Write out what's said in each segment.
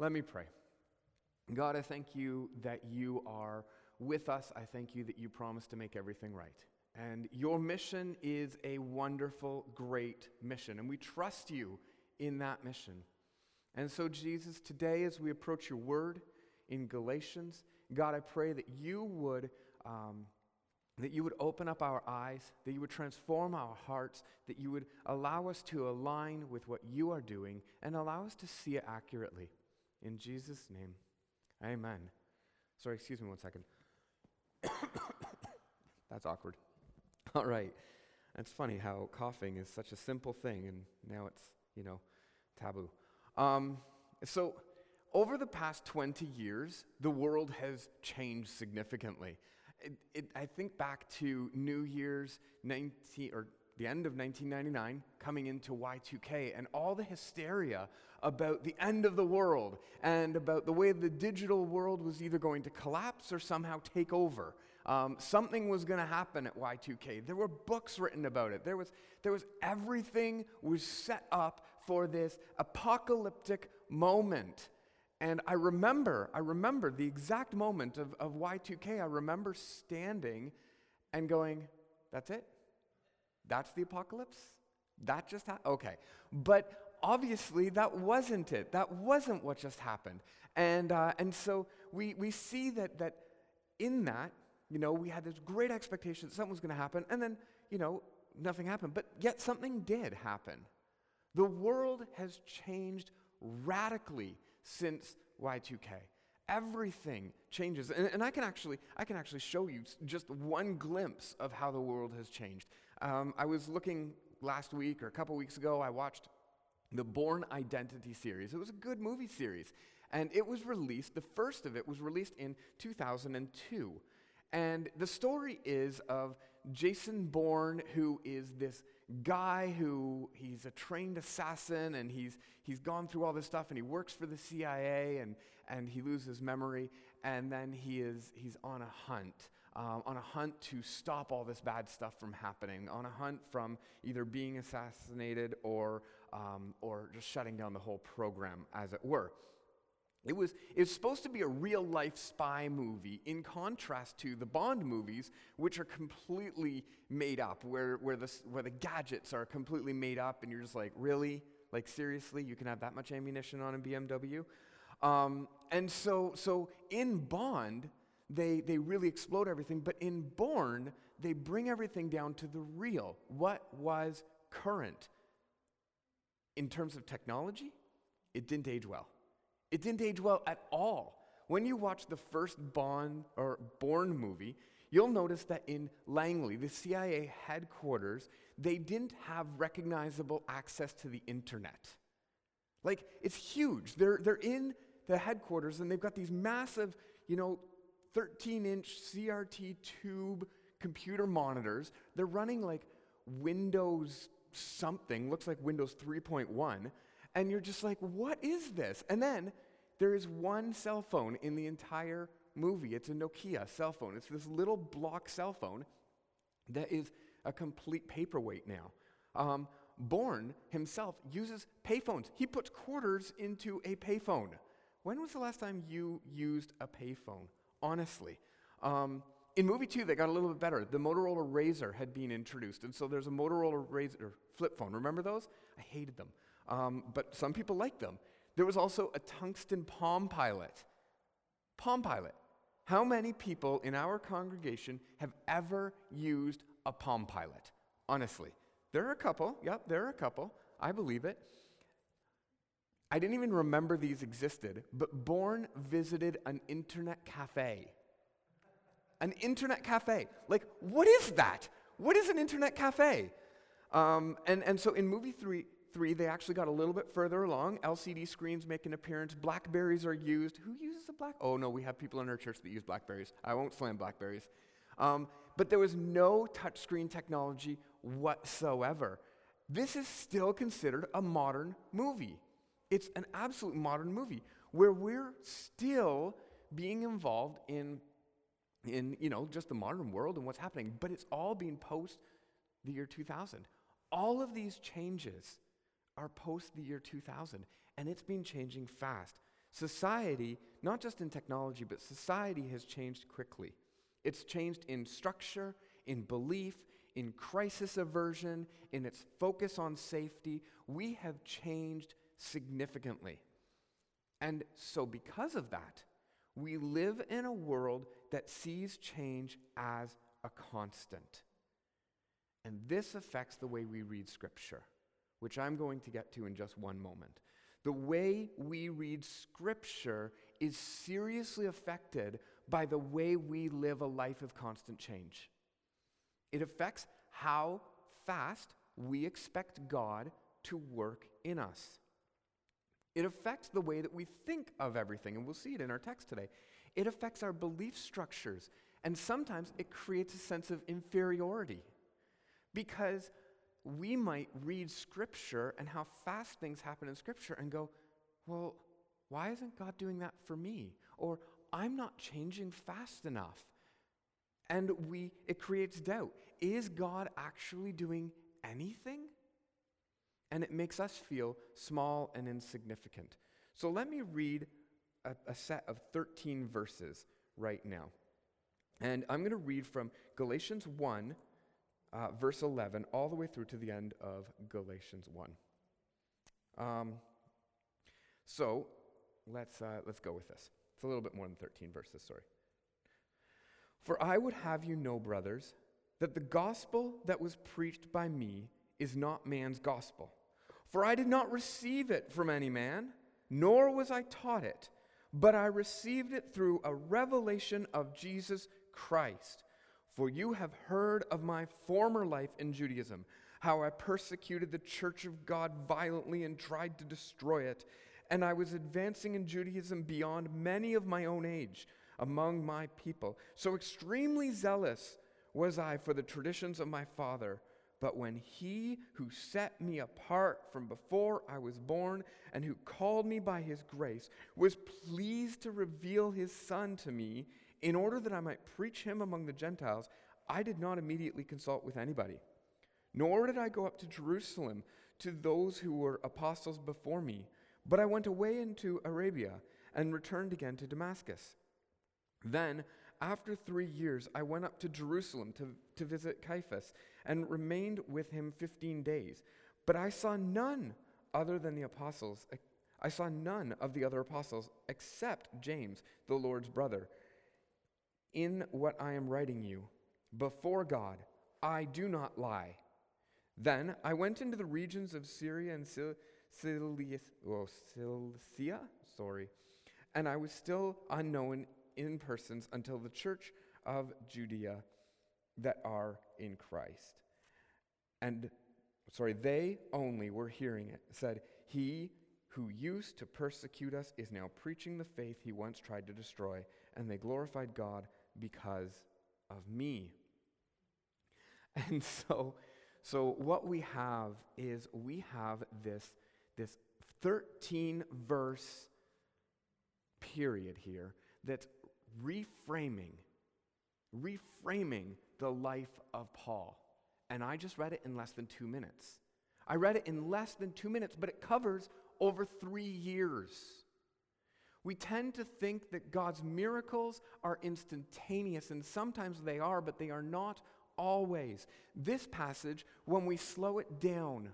Let me pray. God, I thank you that you are with us. I thank you that you promise to make everything right. And your mission is a wonderful, great mission. And we trust you in that mission. And so, Jesus, today as we approach your word in Galatians, God, I pray that you would. Um, that you would open up our eyes, that you would transform our hearts, that you would allow us to align with what you are doing, and allow us to see it accurately. In Jesus' name, amen. Sorry, excuse me one second. That's awkward. All right. It's funny how coughing is such a simple thing, and now it's, you know, taboo. Um, so, over the past 20 years, the world has changed significantly. It, it, I think back to New Year's 19, or the end of 1999, coming into Y2K, and all the hysteria about the end of the world and about the way the digital world was either going to collapse or somehow take over. Um, something was going to happen at Y2K. There were books written about it. There was, there was everything was set up for this apocalyptic moment. And I remember, I remember the exact moment of, of Y2K. I remember standing and going, that's it? That's the apocalypse? That just happened? Okay. But obviously, that wasn't it. That wasn't what just happened. And, uh, and so we, we see that, that in that, you know, we had this great expectation that something was going to happen, and then, you know, nothing happened. But yet something did happen. The world has changed radically since Y2K. Everything changes. And, and, I, can actually, I can actually show you just one glimpse of how the world has changed. Um, I was looking last week or a couple weeks ago, I watched the Bourne Identity series. It was a good movie series. And it was released, the first of it was released in 2002. And the story is of Jason Bourne, who is this guy who he's a trained assassin and he's, he's gone through all this stuff and he works for the CIA and, and he loses memory. And then he is, he's on a hunt um, on a hunt to stop all this bad stuff from happening, on a hunt from either being assassinated or, um, or just shutting down the whole program, as it were. It was, it was supposed to be a real life spy movie in contrast to the Bond movies, which are completely made up, where, where, the, where the gadgets are completely made up, and you're just like, really? Like, seriously? You can have that much ammunition on a BMW? Um, and so, so in Bond, they, they really explode everything. But in Bourne, they bring everything down to the real. What was current? In terms of technology, it didn't age well. It didn't age well at all. When you watch the first Bond or Bourne movie, you'll notice that in Langley, the CIA headquarters, they didn't have recognizable access to the internet. Like, it's huge. They're, they're in the headquarters and they've got these massive, you know, 13 inch CRT tube computer monitors. They're running like Windows something, looks like Windows 3.1. And you're just like, what is this? And then there is one cell phone in the entire movie. It's a Nokia cell phone. It's this little block cell phone that is a complete paperweight now. Um, Bourne himself uses payphones. He puts quarters into a payphone. When was the last time you used a payphone? Honestly. Um, in movie two, they got a little bit better. The Motorola Razr had been introduced, and so there's a Motorola Razr flip phone. Remember those? I hated them, um, but some people liked them. There was also a tungsten Palm Pilot. Palm Pilot. How many people in our congregation have ever used a Palm Pilot? Honestly, there are a couple. Yep, there are a couple. I believe it. I didn't even remember these existed, but Bourne visited an internet cafe. An internet cafe. Like, what is that? What is an internet cafe? Um, and, and so in movie three, three, they actually got a little bit further along. LCD screens make an appearance. Blackberries are used. Who uses a black? Oh no, we have people in our church that use Blackberries. I won't slam Blackberries. Um, but there was no touchscreen technology whatsoever. This is still considered a modern movie. It's an absolute modern movie where we're still being involved in, in you know, just the modern world and what's happening, but it's all being post the year 2000. All of these changes are post the year 2000, and it's been changing fast. Society, not just in technology, but society has changed quickly. It's changed in structure, in belief, in crisis aversion, in its focus on safety. We have changed significantly. And so, because of that, we live in a world that sees change as a constant. And this affects the way we read Scripture, which I'm going to get to in just one moment. The way we read Scripture is seriously affected by the way we live a life of constant change. It affects how fast we expect God to work in us. It affects the way that we think of everything, and we'll see it in our text today. It affects our belief structures, and sometimes it creates a sense of inferiority because we might read Scripture and how fast things happen in Scripture and go, well, why isn't God doing that for me? Or I'm not changing fast enough. And we it creates doubt. Is God actually doing anything? And it makes us feel small and insignificant. So let me read a, a set of 13 verses right now. And I'm going to read from Galatians 1, uh, verse 11, all the way through to the end of Galatians 1. Um, so let's, uh, let's go with this. It's a little bit more than 13 verses, sorry. For I would have you know, brothers, that the gospel that was preached by me is not man's gospel. For I did not receive it from any man, nor was I taught it, but I received it through a revelation of Jesus Christ. For you have heard of my former life in Judaism, how I persecuted the church of God violently and tried to destroy it. And I was advancing in Judaism beyond many of my own age among my people. So extremely zealous was I for the traditions of my father. But when he who set me apart from before I was born and who called me by his grace was pleased to reveal his son to me in order that I might preach him among the Gentiles, I did not immediately consult with anybody. Nor did I go up to Jerusalem to those who were apostles before me, but I went away into Arabia and returned again to Damascus. Then, after three years, I went up to Jerusalem to, to visit Cephas and remained with him 15 days. But I saw none other than the apostles. I saw none of the other apostles except James, the Lord's brother. In what I am writing you, before God, I do not lie. Then I went into the regions of Syria and oh, Cilicia, sorry, and I was still unknown in persons until the church of Judea that are in Christ. And, sorry, they only were hearing it, said, He who used to persecute us is now preaching the faith he once tried to destroy, and they glorified God because of me. And so, so what we have is we have this, this 13 verse period here that's reframing, reframing the life of Paul. And I just read it in less than two minutes. I read it in less than two minutes, but it covers over three years. We tend to think that God's miracles are instantaneous, and sometimes they are, but they are not always. This passage, when we slow it down,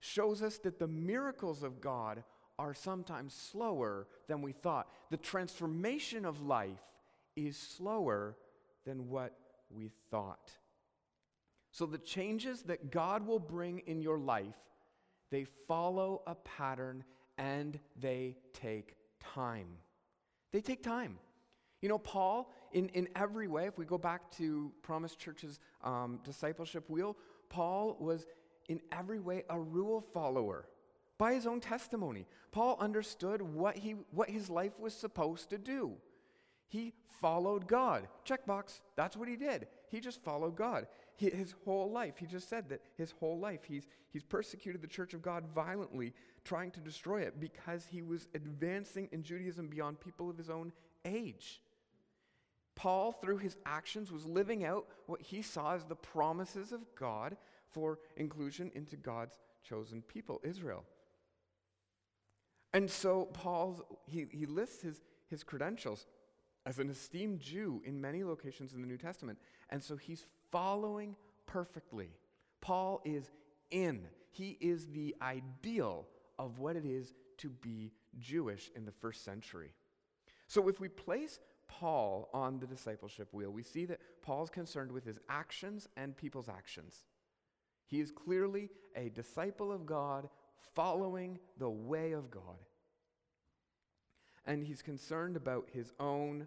shows us that the miracles of God are sometimes slower than we thought. The transformation of life is slower than what we thought. So the changes that God will bring in your life, they follow a pattern and they take time. They take time. You know, Paul, in, in every way, if we go back to Promise Church's um, discipleship wheel, Paul was in every way a rule follower by his own testimony. Paul understood what, he, what his life was supposed to do. He followed God. Checkbox. That's what he did. He just followed God. his whole life, he just said that his whole life, he's, he's persecuted the church of God violently, trying to destroy it because he was advancing in Judaism beyond people of his own age. Paul, through his actions, was living out what he saw as the promises of God for inclusion into God's chosen people, Israel. And so Paul's, he, he lists his, his credentials as an esteemed Jew in many locations in the New Testament. And so he's following perfectly. Paul is in. He is the ideal of what it is to be Jewish in the first century. So if we place Paul on the discipleship wheel, we see that Paul's concerned with his actions and people's actions. He is clearly a disciple of God following the way of God. And he's concerned about his own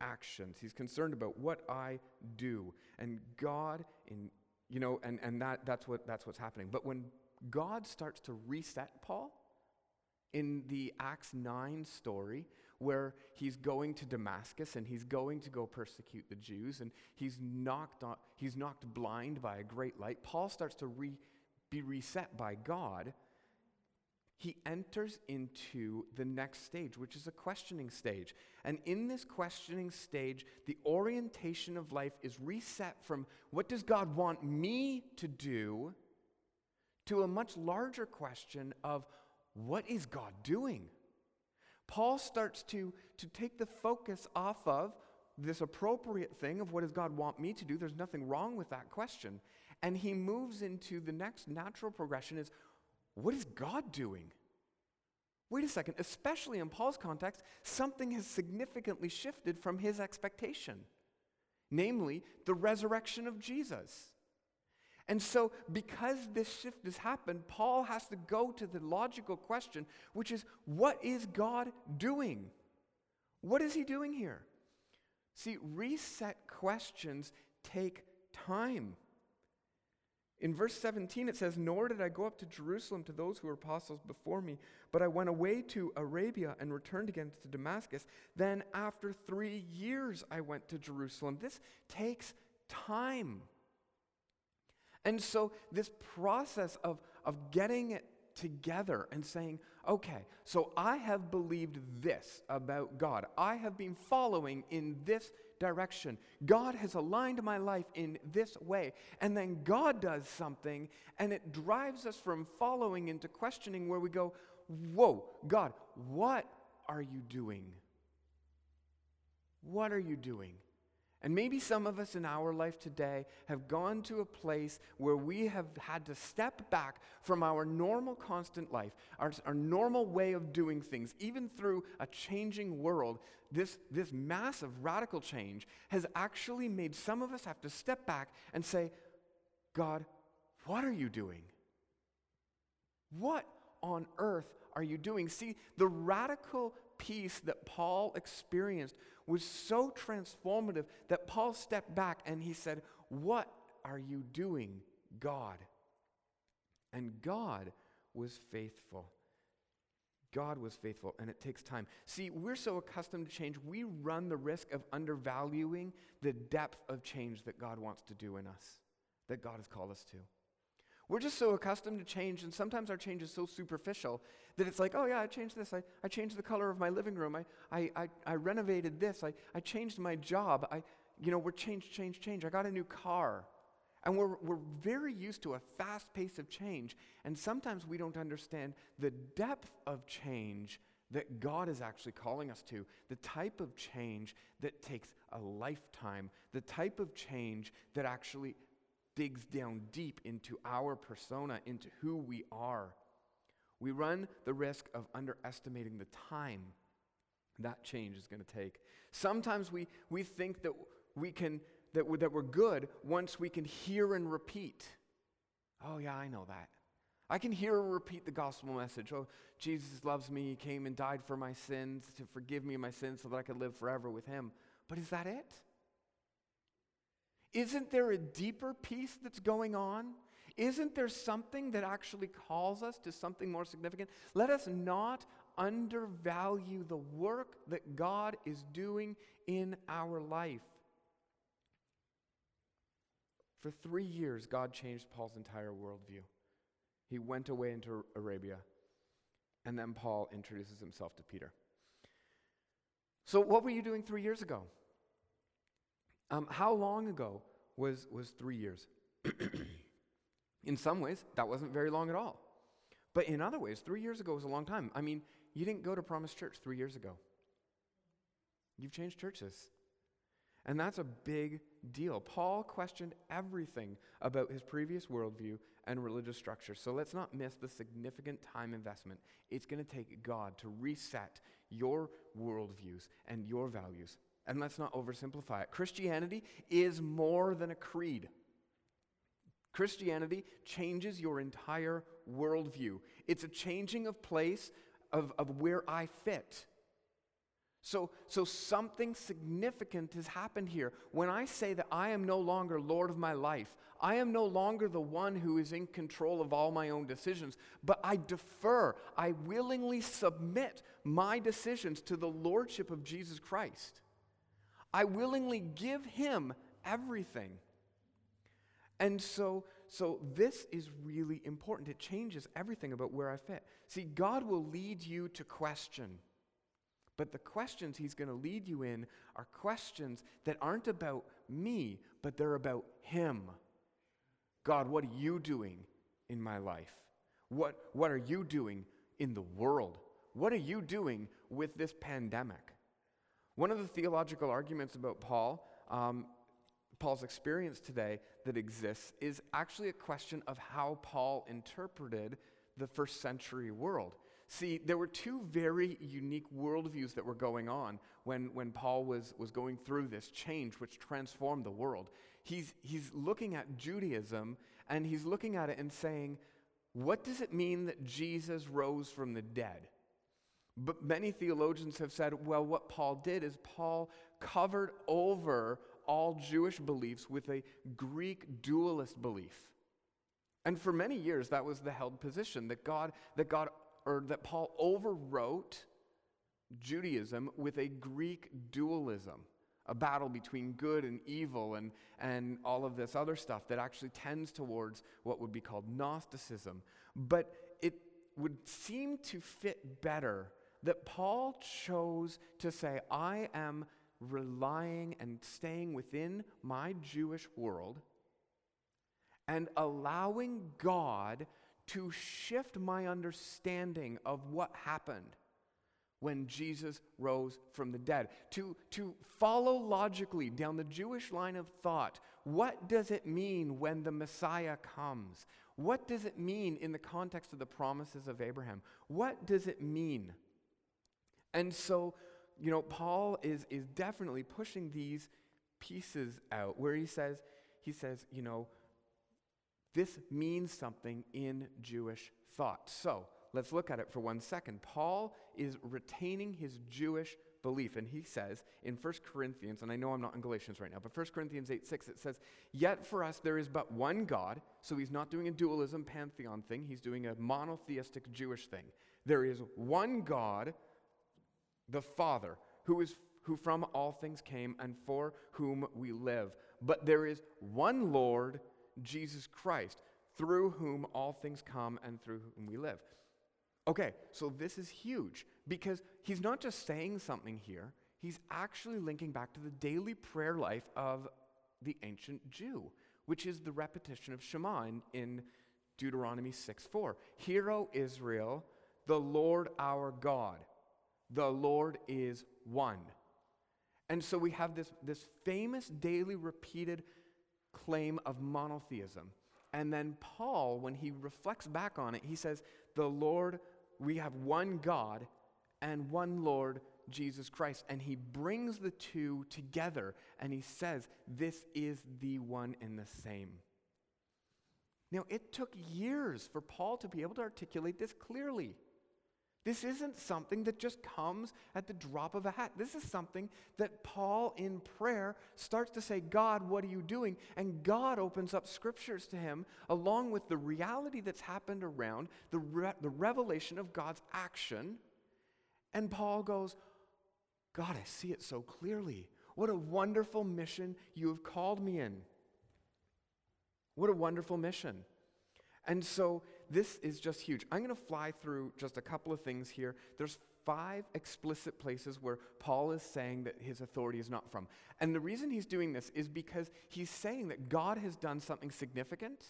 actions. He's concerned about what I do. And God in you know, and, and that, that's what that's what's happening. But when God starts to reset Paul in the Acts 9 story, where he's going to Damascus and he's going to go persecute the Jews and he's knocked, on, he's knocked blind by a great light. Paul starts to re, be reset by God. He enters into the next stage, which is a questioning stage. And in this questioning stage, the orientation of life is reset from what does God want me to do to a much larger question of what is God doing? Paul starts to, to take the focus off of this appropriate thing of what does God want me to do? There's nothing wrong with that question. And he moves into the next natural progression is what is God doing? Wait a second, especially in Paul's context, something has significantly shifted from his expectation, namely the resurrection of Jesus. And so, because this shift has happened, Paul has to go to the logical question, which is what is God doing? What is he doing here? See, reset questions take time. In verse 17, it says, Nor did I go up to Jerusalem to those who were apostles before me, but I went away to Arabia and returned again to Damascus. Then, after three years, I went to Jerusalem. This takes time. And so, this process of, of getting it together and saying, okay, so I have believed this about God. I have been following in this direction. God has aligned my life in this way. And then God does something, and it drives us from following into questioning where we go, whoa, God, what are you doing? What are you doing? And maybe some of us in our life today have gone to a place where we have had to step back from our normal, constant life, our, our normal way of doing things, even through a changing world. This, this massive radical change has actually made some of us have to step back and say, God, what are you doing? What on earth are you doing? See, the radical peace that Paul experienced was so transformative that Paul stepped back and he said, What are you doing, God? And God was faithful. God was faithful, and it takes time. See, we're so accustomed to change, we run the risk of undervaluing the depth of change that God wants to do in us, that God has called us to. We're just so accustomed to change, and sometimes our change is so superficial that it's like, oh yeah, I changed this. I, I changed the color of my living room. I, I, I, I renovated this. I, I changed my job. I, you know, we're change, change, change. I got a new car. And we're, we're very used to a fast pace of change. And sometimes we don't understand the depth of change that God is actually calling us to, the type of change that takes a lifetime, the type of change that actually digs down deep into our persona, into who we are. We run the risk of underestimating the time that change is going to take. Sometimes we, we think that we can that we're, that we're good once we can hear and repeat. Oh yeah, I know that. I can hear and repeat the gospel message. Oh, Jesus loves me. He came and died for my sins to forgive me my sins so that I could live forever with him. But is that it? Isn't there a deeper peace that's going on? Isn't there something that actually calls us to something more significant? Let us not undervalue the work that God is doing in our life. For three years, God changed Paul's entire worldview. He went away into Arabia, and then Paul introduces himself to Peter. So, what were you doing three years ago? Um, how long ago was, was three years? in some ways, that wasn't very long at all. But in other ways, three years ago was a long time. I mean, you didn't go to Promise Church three years ago. You've changed churches. And that's a big deal. Paul questioned everything about his previous worldview and religious structure. So let's not miss the significant time investment it's going to take God to reset your worldviews and your values. And let's not oversimplify it. Christianity is more than a creed. Christianity changes your entire worldview. It's a changing of place of, of where I fit. So, so something significant has happened here. When I say that I am no longer Lord of my life, I am no longer the one who is in control of all my own decisions, but I defer, I willingly submit my decisions to the Lordship of Jesus Christ. I willingly give Him everything. And so, so this is really important. It changes everything about where I fit. See, God will lead you to question. But the questions he's going to lead you in are questions that aren't about me, but they're about him. God, what are you doing in my life? What, what are you doing in the world? What are you doing with this pandemic? One of the theological arguments about Paul, um, Paul's experience today that exists, is actually a question of how Paul interpreted the first century world. See, there were two very unique worldviews that were going on when, when Paul was, was going through this change, which transformed the world. He's, he's looking at Judaism and he's looking at it and saying, what does it mean that Jesus rose from the dead? But many theologians have said, well, what Paul did is Paul covered over all Jewish beliefs with a Greek dualist belief. And for many years, that was the held position that God, that God or that Paul overwrote Judaism with a Greek dualism, a battle between good and evil and, and all of this other stuff that actually tends towards what would be called Gnosticism. But it would seem to fit better that Paul chose to say, I am relying and staying within my Jewish world and allowing God to shift my understanding of what happened when Jesus rose from the dead, to, to follow logically down the Jewish line of thought. What does it mean when the Messiah comes? What does it mean in the context of the promises of Abraham? What does it mean? And so, you know, Paul is, is definitely pushing these pieces out where he says, he says, you know, this means something in Jewish thought. So let's look at it for one second. Paul is retaining his Jewish belief, and he says in 1 Corinthians, and I know I'm not in Galatians right now, but 1 Corinthians 8 6, it says, Yet for us there is but one God. So he's not doing a dualism pantheon thing, he's doing a monotheistic Jewish thing. There is one God, the Father, who is who from all things came and for whom we live. But there is one Lord Jesus Christ, through whom all things come and through whom we live. Okay, so this is huge because he's not just saying something here, he's actually linking back to the daily prayer life of the ancient Jew, which is the repetition of Shema in, in Deuteronomy 6 4. Hear, O Israel, the Lord our God, the Lord is one. And so we have this, this famous daily repeated claim of monotheism. And then Paul, when he reflects back on it, he says, The Lord, we have one God and one Lord, Jesus Christ. And he brings the two together and he says, This is the one and the same. Now, it took years for Paul to be able to articulate this clearly. This isn't something that just comes at the drop of a hat. This is something that Paul in prayer starts to say, God, what are you doing? And God opens up scriptures to him along with the reality that's happened around, the, re- the revelation of God's action. And Paul goes, God, I see it so clearly. What a wonderful mission you have called me in. What a wonderful mission. And so this is just huge. I'm going to fly through just a couple of things here. There's five explicit places where Paul is saying that his authority is not from. And the reason he's doing this is because he's saying that God has done something significant.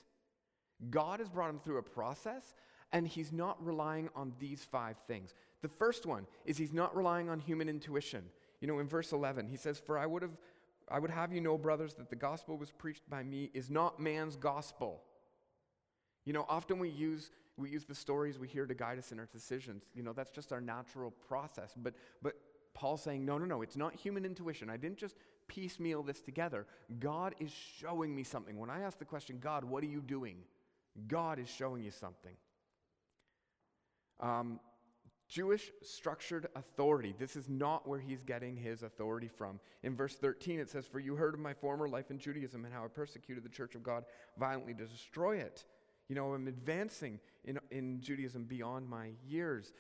God has brought him through a process, and he's not relying on these five things. The first one is he's not relying on human intuition. You know, in verse 11, he says, For I would have. I would have you know, brothers, that the gospel was preached by me is not man's gospel. You know, often we use we use the stories we hear to guide us in our decisions. You know, that's just our natural process. But but Paul's saying, no, no, no, it's not human intuition. I didn't just piecemeal this together. God is showing me something. When I ask the question, God, what are you doing? God is showing you something. Um, Jewish structured authority. This is not where he's getting his authority from. In verse 13, it says, For you heard of my former life in Judaism and how I persecuted the church of God violently to destroy it. You know, I'm advancing in, in Judaism beyond my years.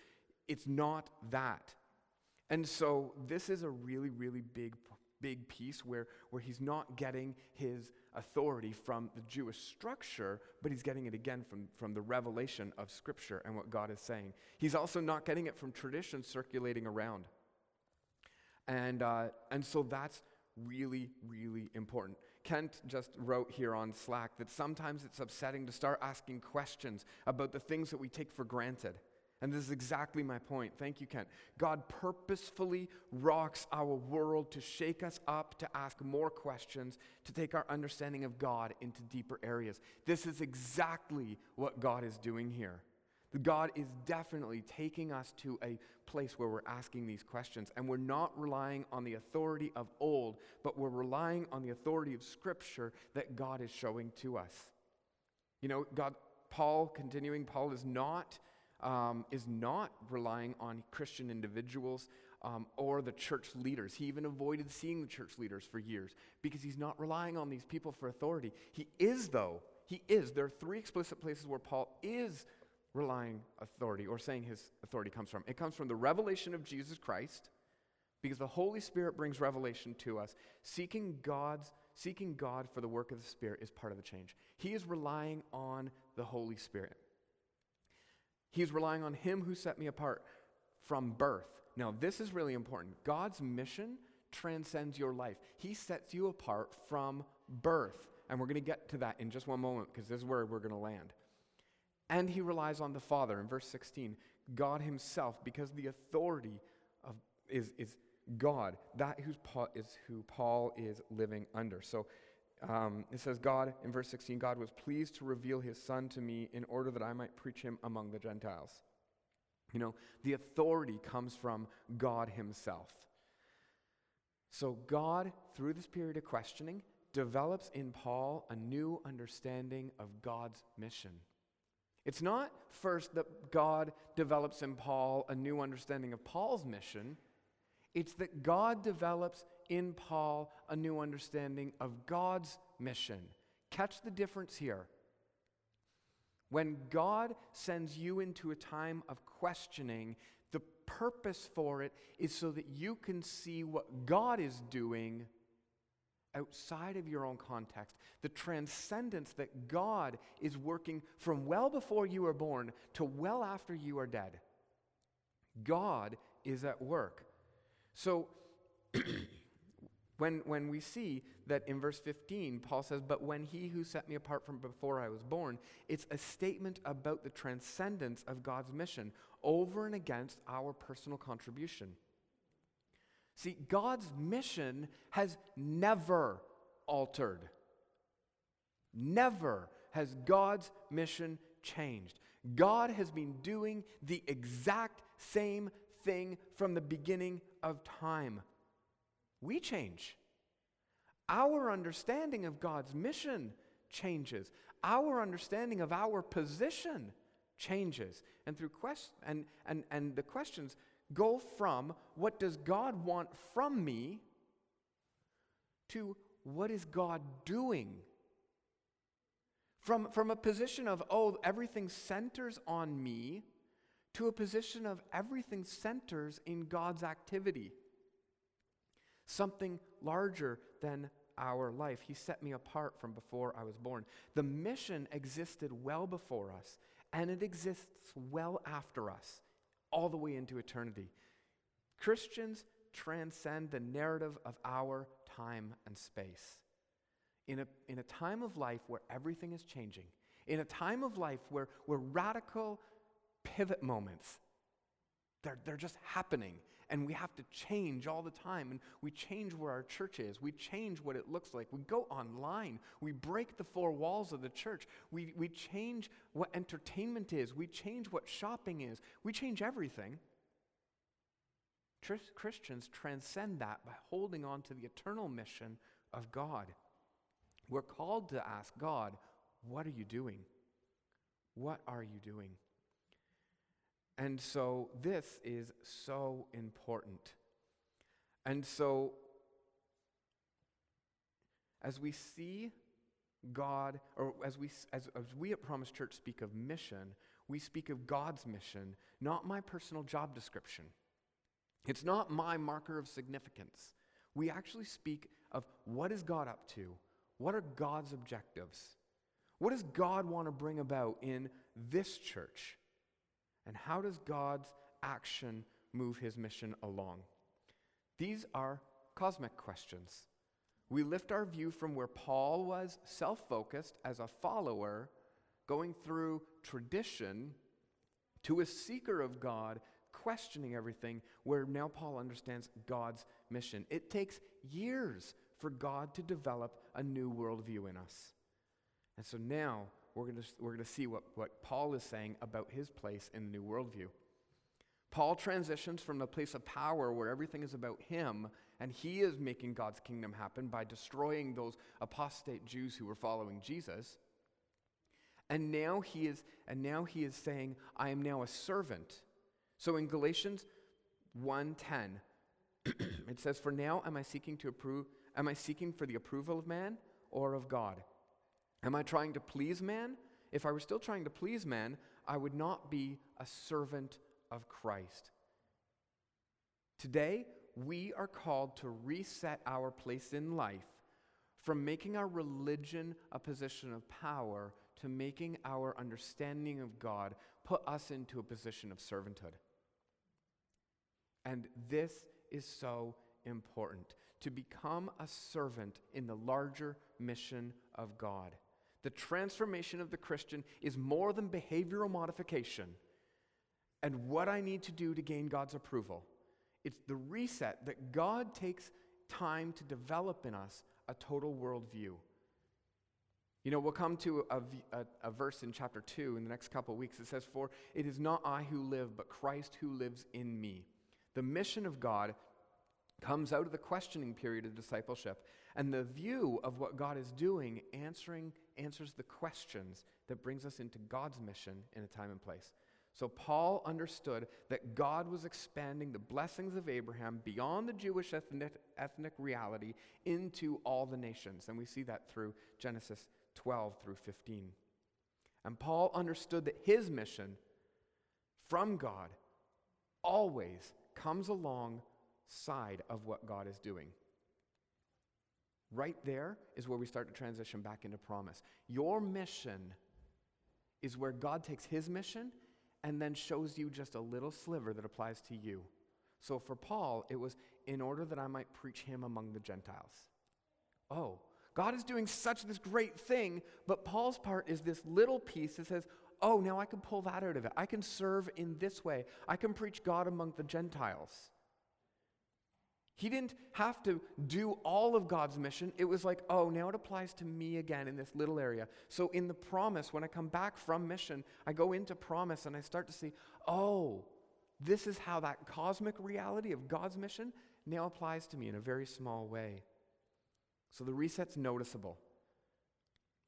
It's not that. And so this is a really, really big, big piece where, where he's not getting his authority from the Jewish structure, but he's getting it again from, from the revelation of Scripture and what God is saying. He's also not getting it from tradition circulating around. And, uh, and so that's really, really important. Kent just wrote here on Slack that sometimes it's upsetting to start asking questions about the things that we take for granted. And this is exactly my point. Thank you, Kent. God purposefully rocks our world to shake us up, to ask more questions, to take our understanding of God into deeper areas. This is exactly what God is doing here. God is definitely taking us to a place where we're asking these questions. And we're not relying on the authority of old, but we're relying on the authority of Scripture that God is showing to us. You know, God, Paul, continuing, Paul is not um, is not relying on Christian individuals um, or the church leaders. He even avoided seeing the church leaders for years because he's not relying on these people for authority. He is, though, he is. There are three explicit places where Paul is relying authority or saying his authority comes from. It comes from the revelation of Jesus Christ because the Holy Spirit brings revelation to us. Seeking God's seeking God for the work of the Spirit is part of the change. He is relying on the Holy Spirit. He's relying on Him who set me apart from birth. Now, this is really important. God's mission transcends your life, He sets you apart from birth. And we're going to get to that in just one moment because this is where we're going to land. And He relies on the Father. In verse 16, God Himself, because the authority of, is, is God. That who's Paul, is who Paul is living under. So um, it says, God, in verse 16, God was pleased to reveal his son to me in order that I might preach him among the Gentiles. You know, the authority comes from God himself. So, God, through this period of questioning, develops in Paul a new understanding of God's mission. It's not first that God develops in Paul a new understanding of Paul's mission, it's that God develops in Paul a new understanding of God's mission. Catch the difference here. When God sends you into a time of questioning, the purpose for it is so that you can see what God is doing outside of your own context. The transcendence that God is working from well before you are born to well after you are dead. God is at work. So, When, when we see that in verse 15, Paul says, But when he who set me apart from before I was born, it's a statement about the transcendence of God's mission over and against our personal contribution. See, God's mission has never altered. Never has God's mission changed. God has been doing the exact same thing from the beginning of time we change. Our understanding of God's mission changes. Our understanding of our position changes. And through quest and, and, and the questions go from what does God want from me to what is God doing? From, from a position of, oh, everything centers on me, to a position of everything centers in God's activity something larger than our life. He set me apart from before I was born. The mission existed well before us, and it exists well after us, all the way into eternity. Christians transcend the narrative of our time and space. In a, in a time of life where everything is changing, in a time of life where, where radical pivot moments They're, they're just happening. And we have to change all the time. And we change where our church is. We change what it looks like. We go online. We break the four walls of the church. We, we change what entertainment is. We change what shopping is. We change everything. Christians transcend that by holding on to the eternal mission of God. We're called to ask God, What are you doing? What are you doing? And so this is so important. And so, as we see God, or as we, as, as we at Promise Church speak of mission, we speak of God's mission, not my personal job description. It's not my marker of significance. We actually speak of what is God up to? What are God's objectives? What does God want to bring about in this church? And how does God's action move his mission along? These are cosmic questions. We lift our view from where Paul was self focused as a follower, going through tradition, to a seeker of God, questioning everything, where now Paul understands God's mission. It takes years for God to develop a new worldview in us. And so now we're going to, we're to see what, what Paul is saying about his place in the new worldview. Paul transitions from the place of power where everything is about him, and he is making God's kingdom happen by destroying those apostate Jews who were following Jesus. And now he is, and now he is saying, I am now a servant. So in Galatians 1:10, it says, For now am I seeking to approve, am I seeking for the approval of man or of God? Am I trying to please man? If I were still trying to please man, I would not be a servant of Christ. Today, we are called to reset our place in life from making our religion a position of power to making our understanding of God put us into a position of servanthood. And this is so important to become a servant in the larger mission of God. The transformation of the Christian is more than behavioral modification and what I need to do to gain God's approval. It's the reset that God takes time to develop in us a total worldview. You know, we'll come to a, a, a, verse in chapter 2 in the next couple of weeks. It says, For it is not I who live, but Christ who lives in me. The mission of God comes out of the questioning period of discipleship. And the view of what God is doing answering, answers the questions that brings us into God's mission in a time and place. So Paul understood that God was expanding the blessings of Abraham beyond the Jewish ethnic, ethnic reality into all the nations. And we see that through Genesis 12 through 15. And Paul understood that his mission from God always comes alongside of what God is doing. Right there is where we start to transition back into promise. Your mission is where God takes his mission and then shows you just a little sliver that applies to you. So for Paul, it was in order that I might preach him among the Gentiles. Oh, God is doing such this great thing, but Paul's part is this little piece that says, oh, now I can pull that out of it. I can serve in this way. I can preach God among the Gentiles. He didn't have to do all of God's mission. It was like, oh, now it applies to me again in this little area. So in the promise, when I come back from mission, I go into promise and I start to see, oh, this is how that cosmic reality of God's mission now applies to me in a very small way. So the reset's noticeable.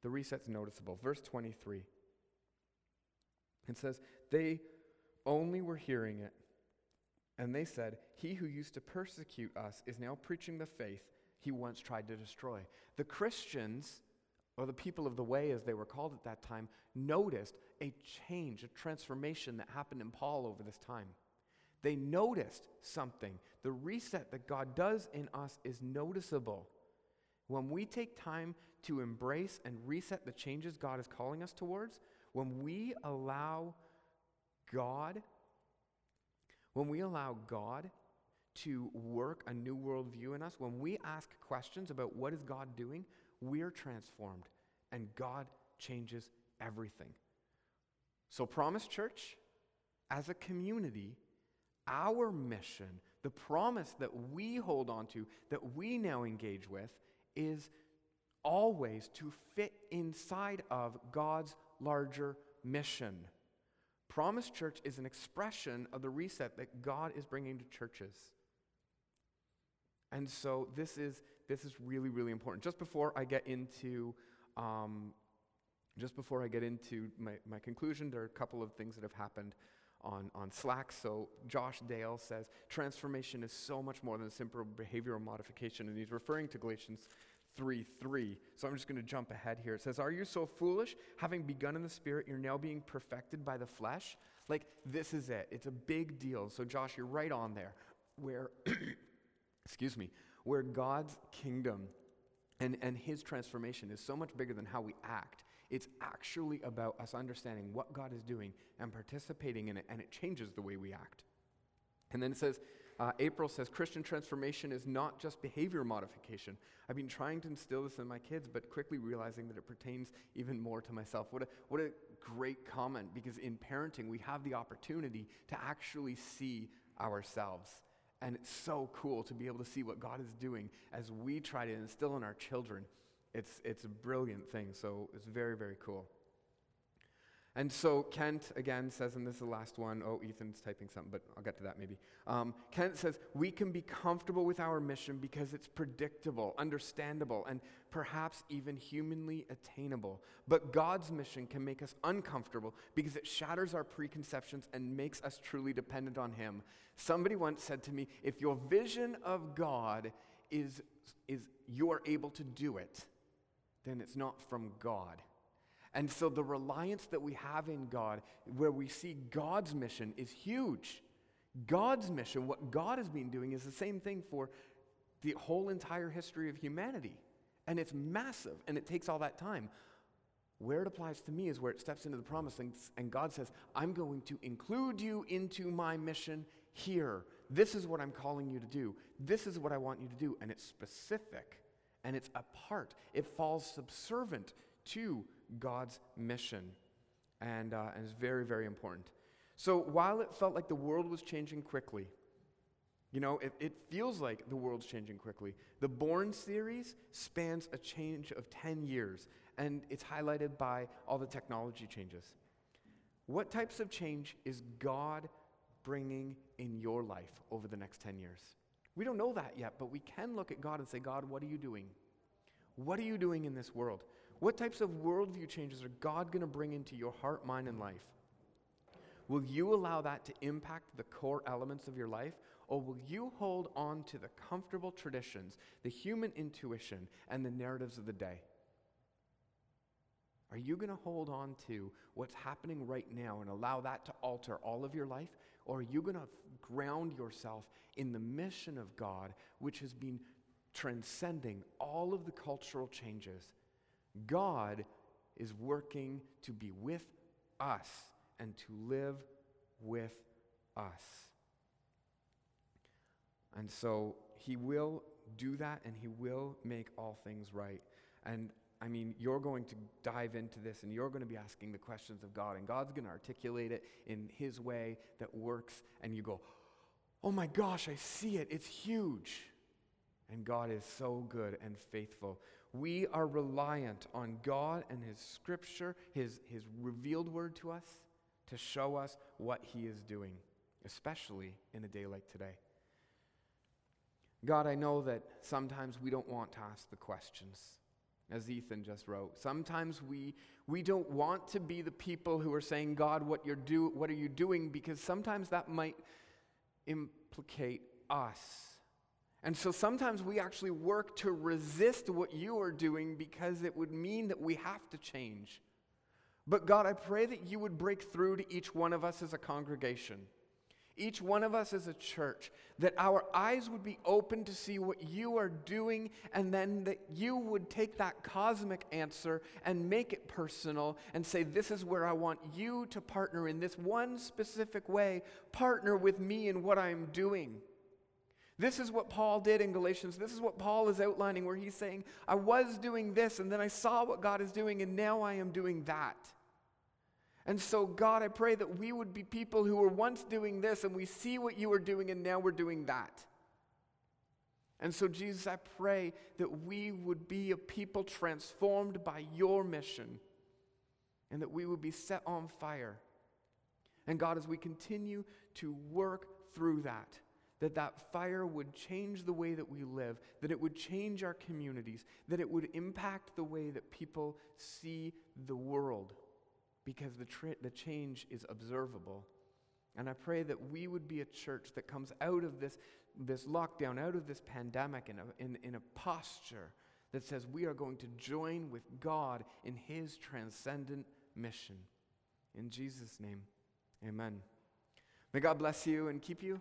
The reset's noticeable. Verse 23. It says, They only were hearing it and they said, He who used to persecute us is now preaching the faith he once tried to destroy. The Christians, or the people of the way as they were called at that time, noticed a change, a transformation that happened in Paul over this time. They noticed something. The reset that God does in us is noticeable. When we take time to embrace and reset the changes God is calling us towards, when we allow God when we allow God to work a new worldview in us, when we ask questions about what is God doing, we're transformed and God changes everything. So, Promise Church, as a community, our mission, the promise that we hold on to, that we now engage with, is always to fit inside of God's larger mission. Promise Church is an expression of the reset that God is bringing to churches. And so this is, this is really, really important. Just before I get into, um, just before I get into my, my conclusion, there are a couple of things that have happened on, on Slack. So Josh Dale says, transformation is so much more than simple behavioral modification. And he's referring to Galatians 3 3. So I'm just going to jump ahead here. It says, Are you so foolish? Having begun in the spirit, you're now being perfected by the flesh? Like, this is it. It's a big deal. So, Josh, you're right on there. Where, excuse me, where God's kingdom and, and his transformation is so much bigger than how we act. It's actually about us understanding what God is doing and participating in it, and it changes the way we act. And then it says, uh, April says Christian transformation is not just behavior modification. I've been trying to instill this in my kids, but quickly realizing that it pertains even more to myself. What a, what a great comment, because in parenting, we have the opportunity to actually see ourselves. And it's so cool to be able to see what God is doing as we try to instill in our children. It's, it's a brilliant thing, so it's very, very cool. And so Kent again says, and this is the last one. Oh, Ethan's typing something, but I'll get to that maybe. Um, Kent says, we can be comfortable with our mission because it's predictable, understandable, and perhaps even humanly attainable. But God's mission can make us uncomfortable because it shatters our preconceptions and makes us truly dependent on Him. Somebody once said to me, if your vision of God is, is you are able to do it, then it's not from God. And so the reliance that we have in God, where we see God's mission, is huge. God's mission, what God has been doing, is the same thing for the whole entire history of humanity. And it's massive, and it takes all that time. Where it applies to me is where it steps into the promise, and, and God says, I'm going to include you into my mission here. This is what I'm calling you to do. This is what I want you to do. And it's specific, and it's a part. It falls subservient to God's mission. And, uh, and it's very, very important. So while it felt like the world was changing quickly, you know, it, it feels like the world's changing quickly. The Bourne series spans a change of 10 years, and it's highlighted by all the technology changes. What types of change is God bringing in your life over the next 10 years? We don't know that yet, but we can look at God and say, God, what are you doing? What are you doing in this world? What types of worldview changes are God going to bring into your heart, mind, and life? Will you allow that to impact the core elements of your life? Or will you hold on to the comfortable traditions, the human intuition, and the narratives of the day? Are you going to hold on to what's happening right now and allow that to alter all of your life? Or are you going to ground yourself in the mission of God, which has been transcending all of the cultural changes God is working to be with us and to live with us. And so he will do that and he will make all things right. And I mean, you're going to dive into this and you're going to be asking the questions of God, and God's going to articulate it in his way that works. And you go, oh my gosh, I see it. It's huge. And God is so good and faithful we are reliant on God and His scripture, His, His revealed word to us, to show us what He is doing, especially in a day like today. God, I know that sometimes we don't want to ask the questions, as Ethan just wrote. Sometimes we, we don't want to be the people who are saying, God, what, you're do, what are you doing? Because sometimes that might implicate us and so sometimes we actually work to resist what you are doing because it would mean that we have to change. But God, I pray that you would break through to each one of us as a congregation, each one of us as a church, that our eyes would be open to see what you are doing, and then that you would take that cosmic answer and make it personal and say, This is where I want you to partner in this one specific way. Partner with me in what I'm doing. This is what Paul did in Galatians. This is what Paul is outlining, where he's saying, I was doing this, and then I saw what God is doing, and now I am doing that. And so, God, I pray that we would be people who were once doing this and we see what you are doing and now we're doing that. And so, Jesus, I pray that we would be a people transformed by your mission and that we would be set on fire. And God, as we continue to work through that, that that fire would change the way that we live, that it would change our communities, that it would impact the way that people see the world because the, tra- the change is observable. And I pray that we would be a church that comes out of this, this lockdown, out of this pandemic, in a, in, in a posture that says we are going to join with God in His transcendent mission. In Jesus' name, amen. May God bless you and keep you,